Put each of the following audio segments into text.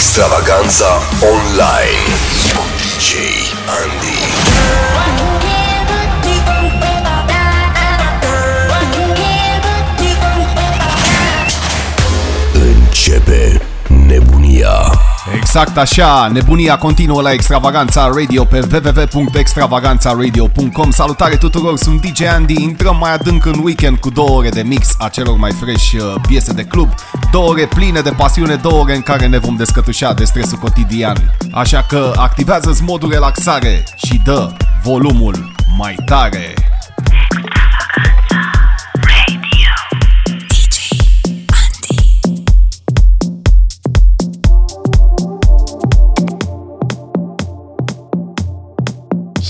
Extravaganza Online cu DJ Andy. Începe nebunia. Exact așa, nebunia continuă la Extravaganța Radio pe www.extravaganțaradio.com Salutare tuturor, sunt DJ Andy, intrăm mai adânc în weekend cu două ore de mix a celor mai fresh uh, piese de club Două ore pline de pasiune, două ore în care ne vom descătușa de stresul cotidian. Așa că activează-ți modul relaxare și dă volumul mai tare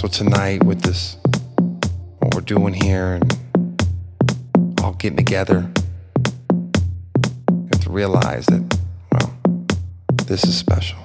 So tonight, with this, what we're doing here, and all getting together, you have to realize that, well, this is special.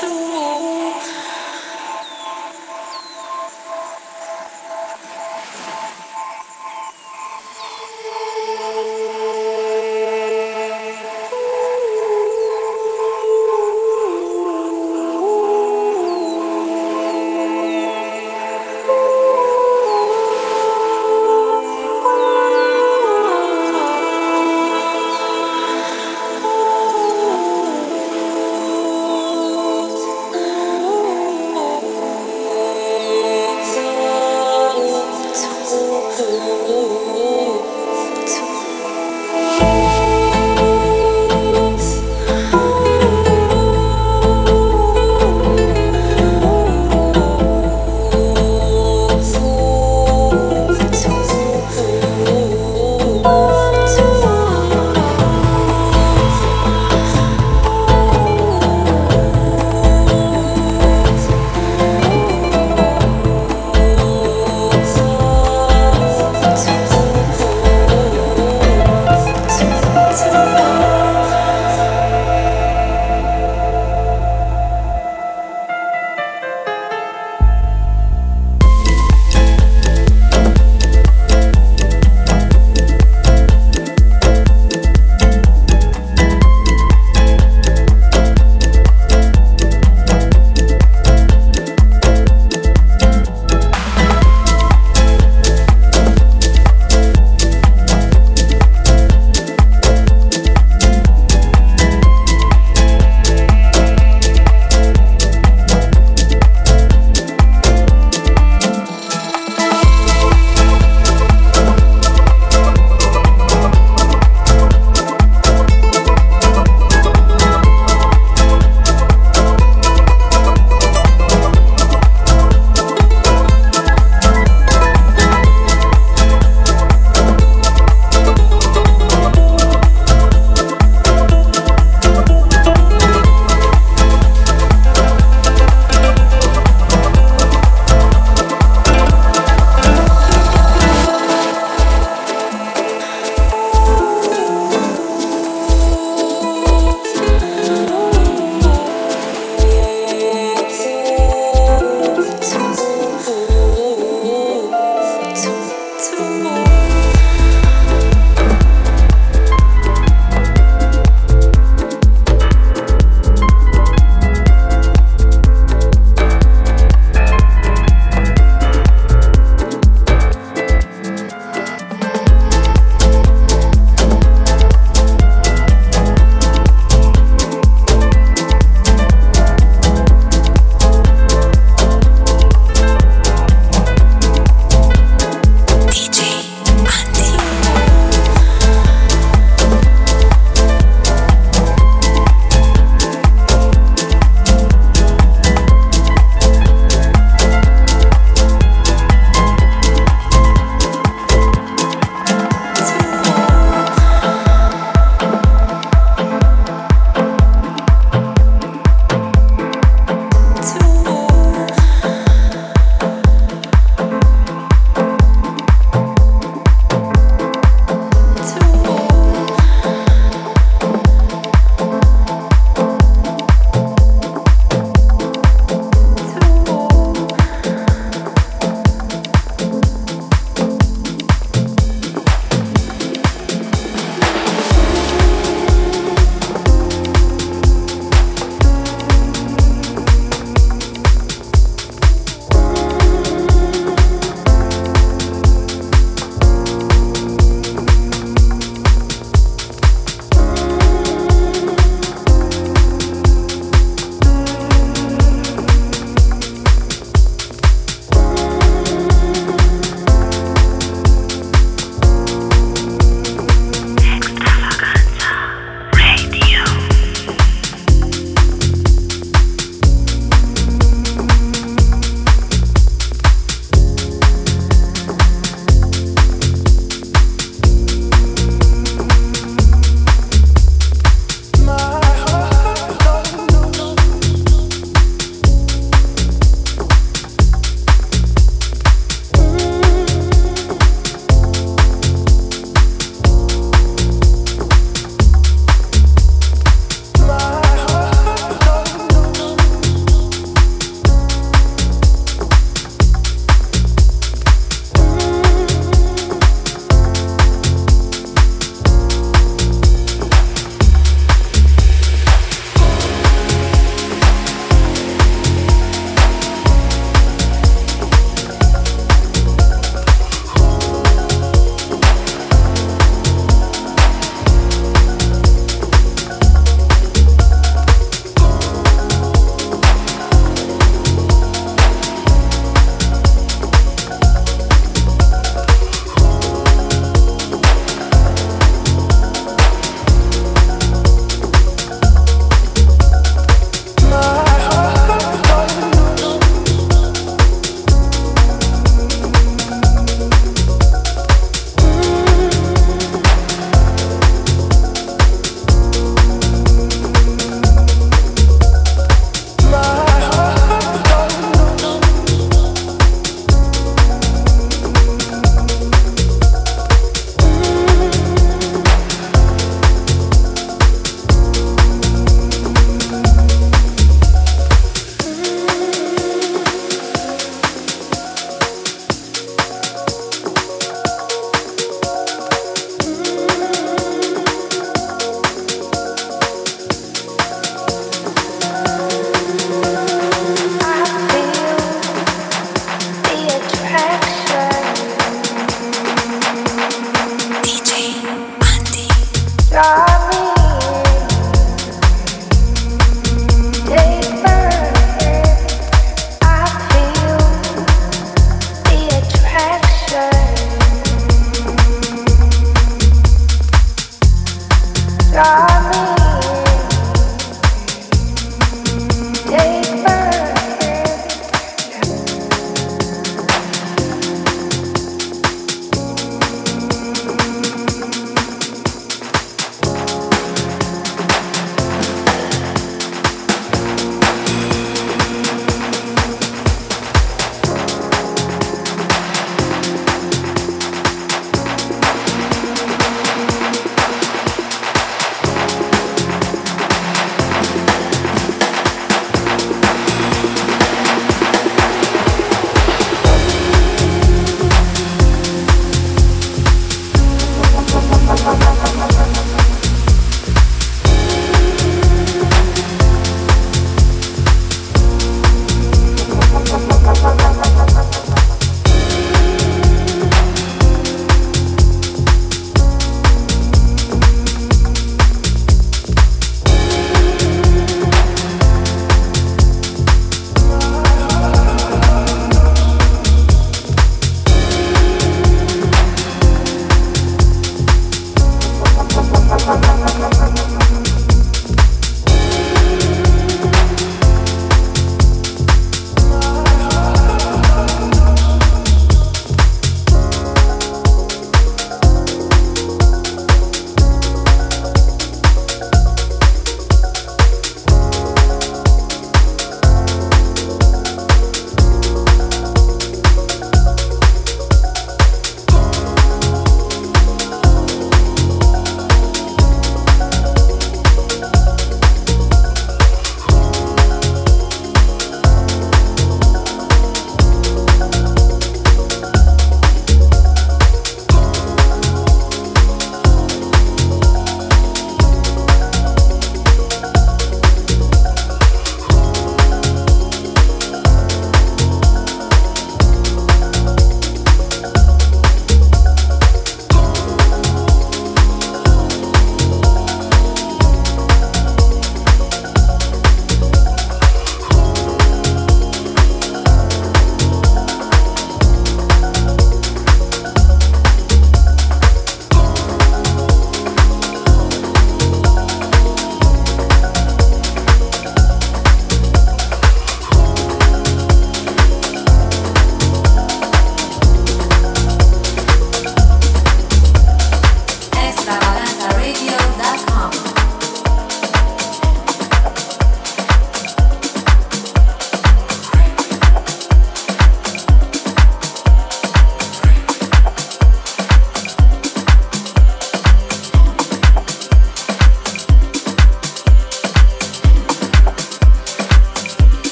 to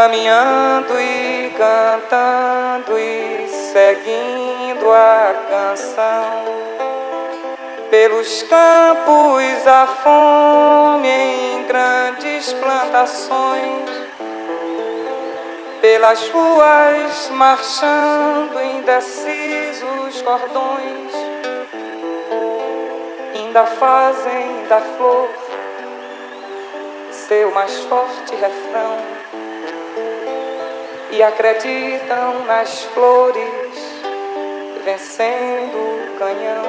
caminhando e cantando e seguindo a canção. Pelos campos a fome em grandes plantações. Pelas ruas marchando indecisos cordões, ainda fazem da flor seu mais forte refrão e acreditam nas flores vencendo o canhão.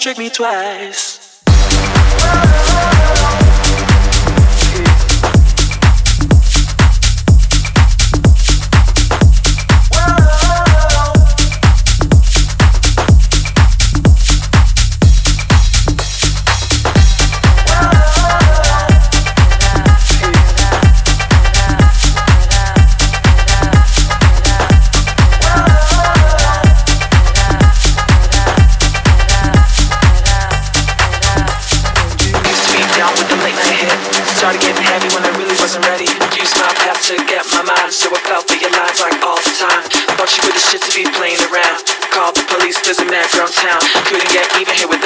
trick me twice. Even it here with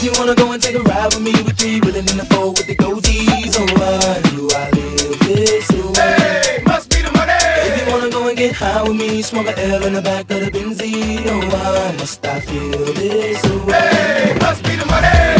If you wanna go and take a ride with me, we three willing in the four with the goatees. Oh, why do I live this way? Hey, must be the money. If you wanna go and get high with me, smoke a L in the back of the Benzie. Oh, why must I feel this way? Hey, must be the money.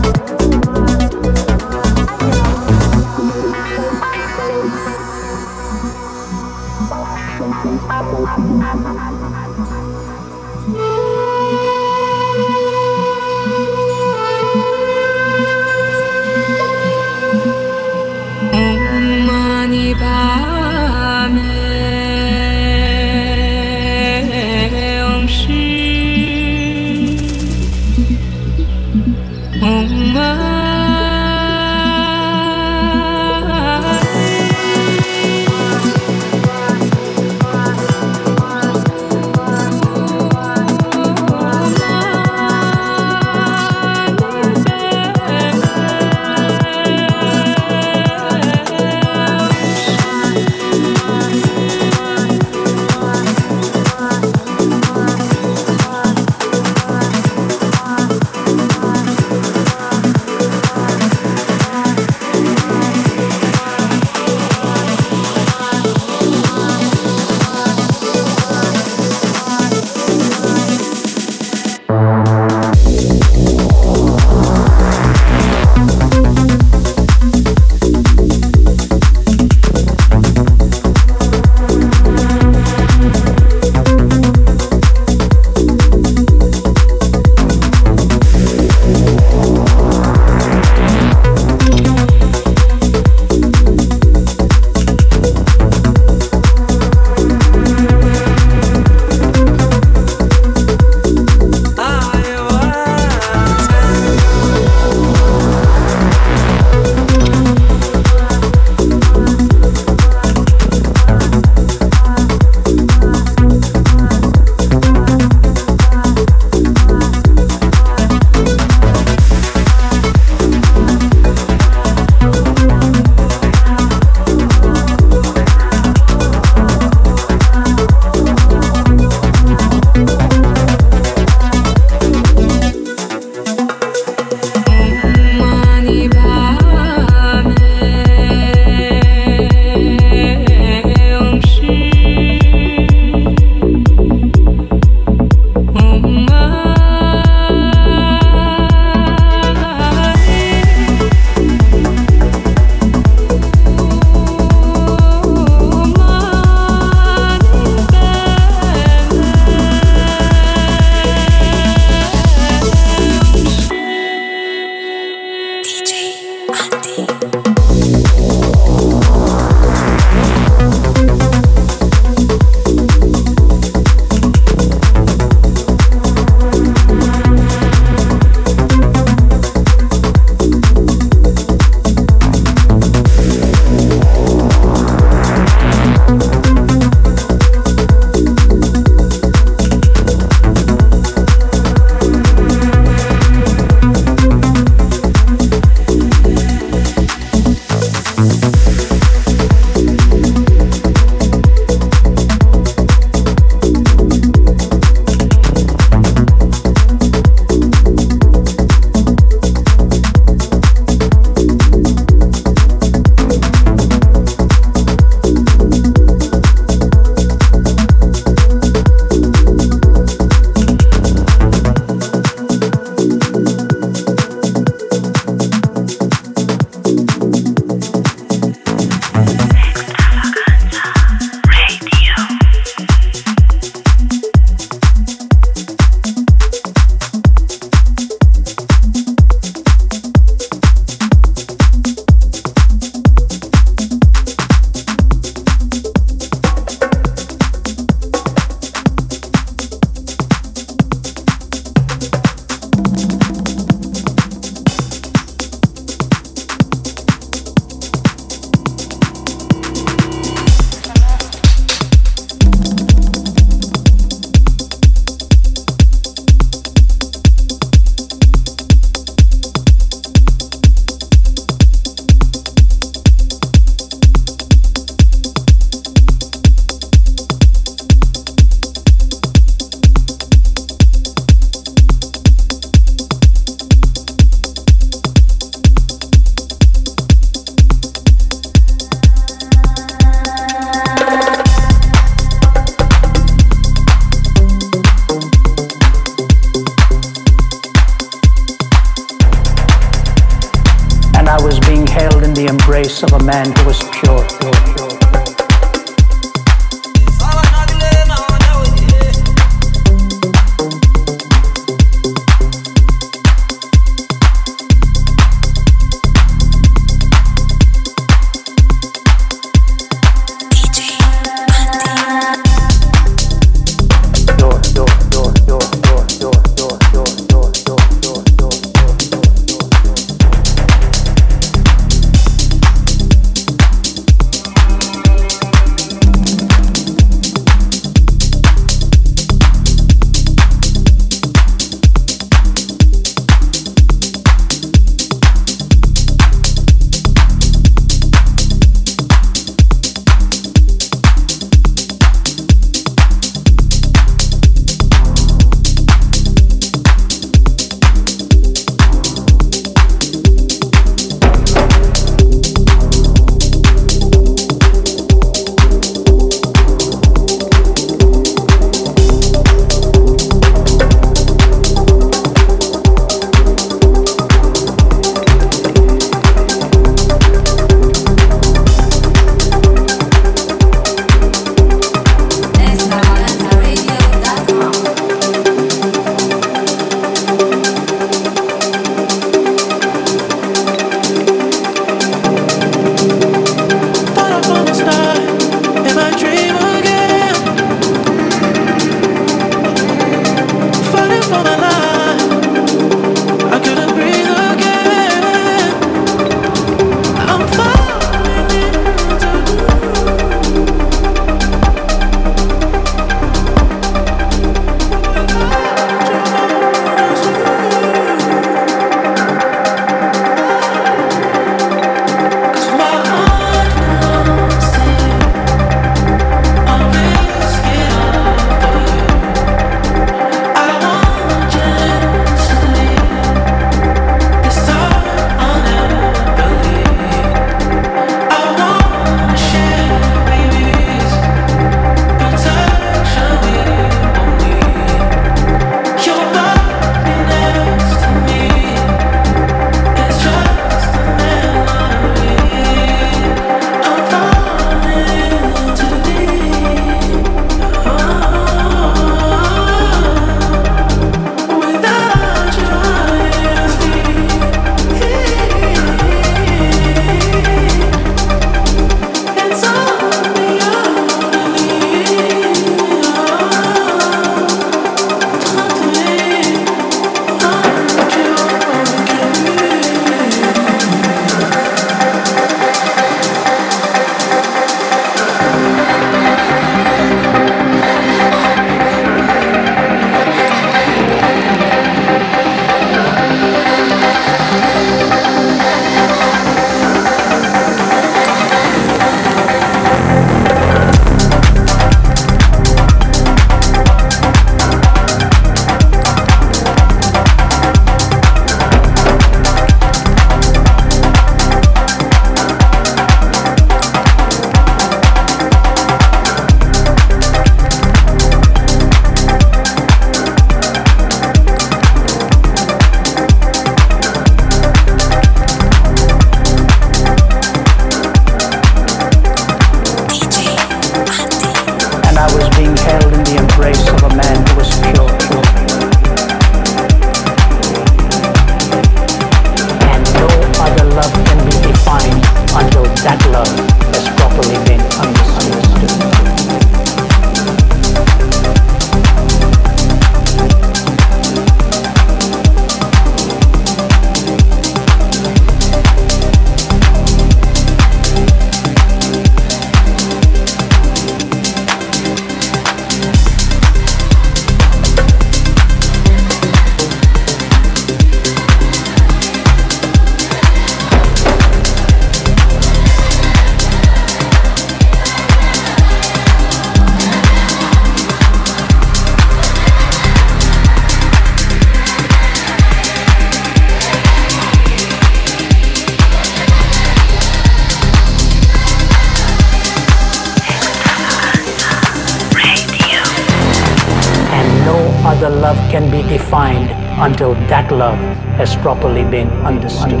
other love can be defined until that love has properly been understood.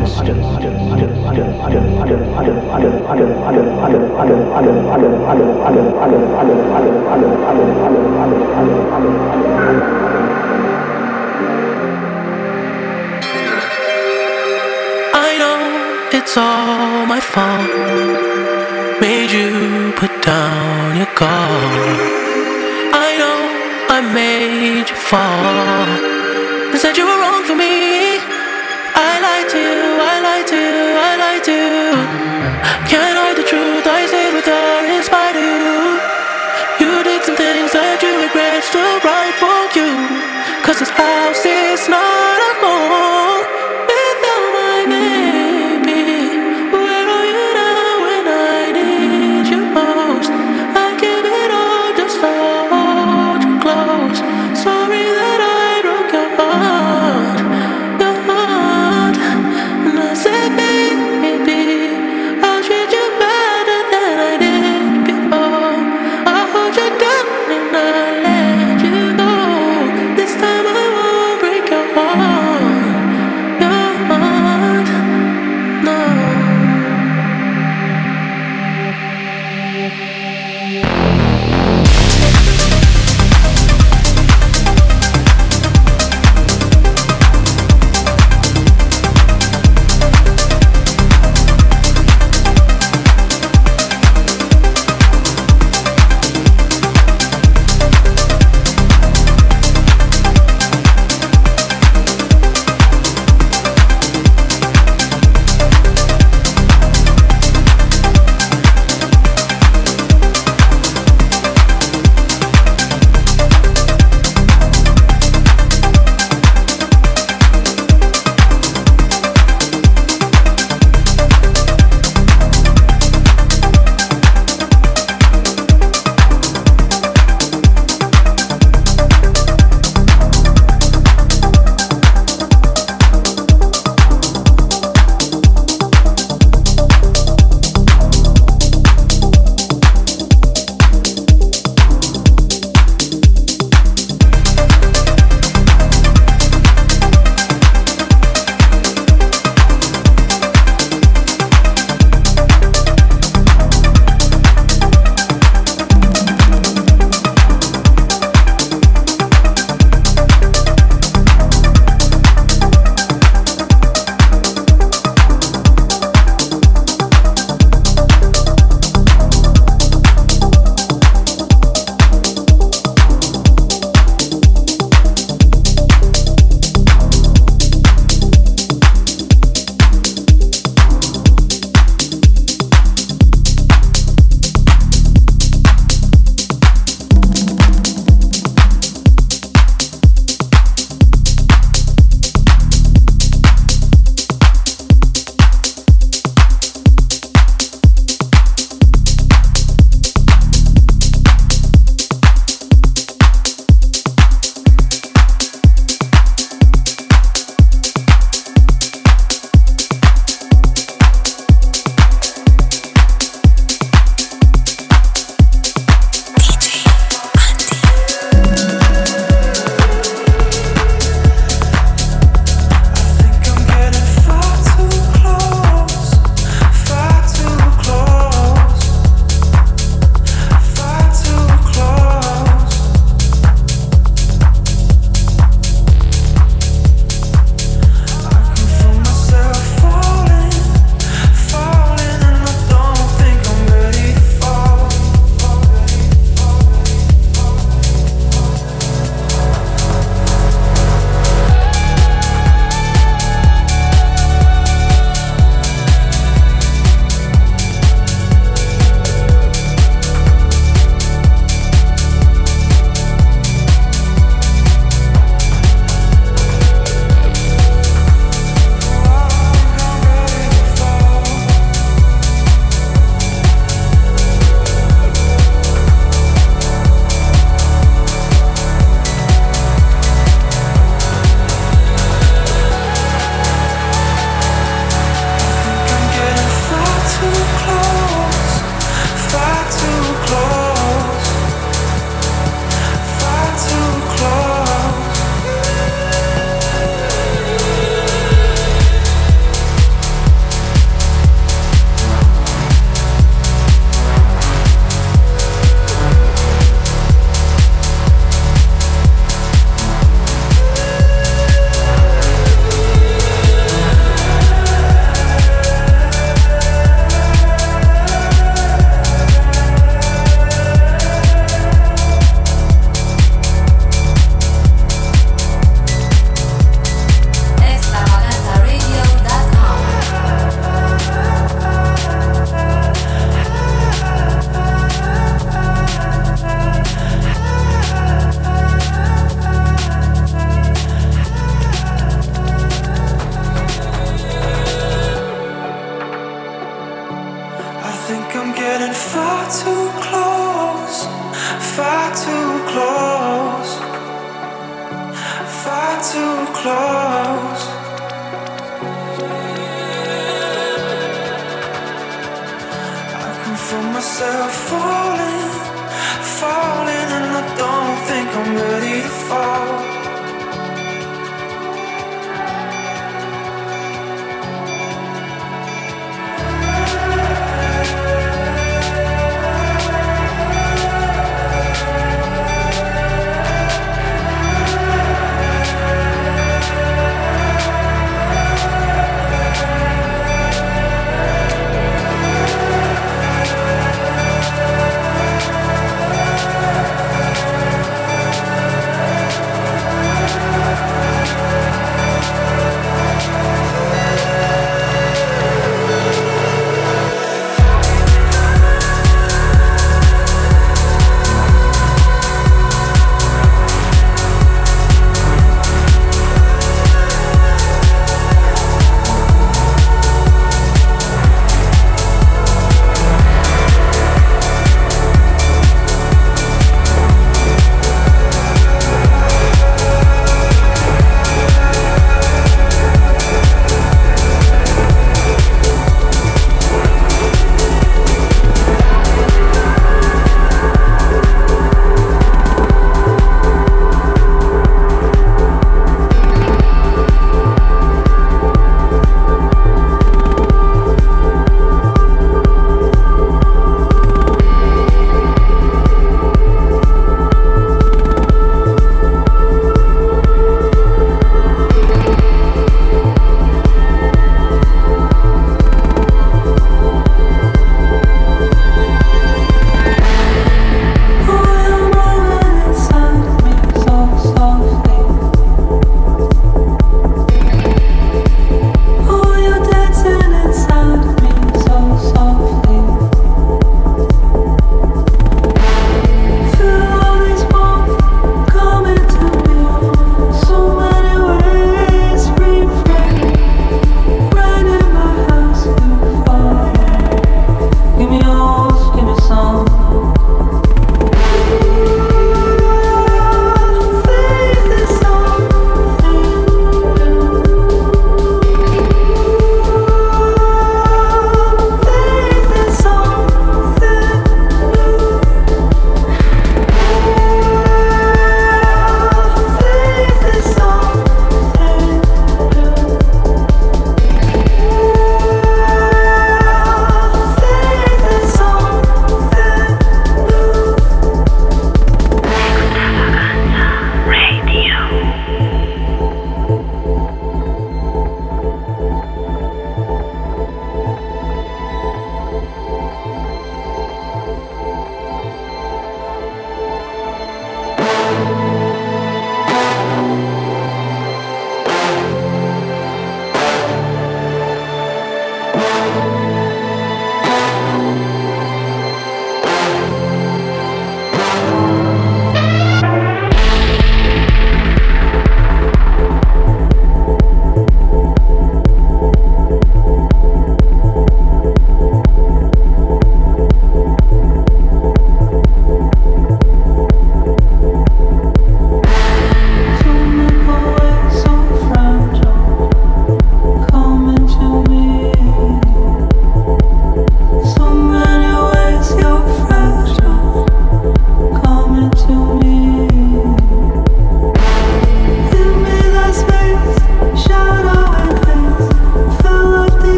I know it's all my fault. Made you put down your guard. I made you fall. I said you were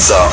Extravaganza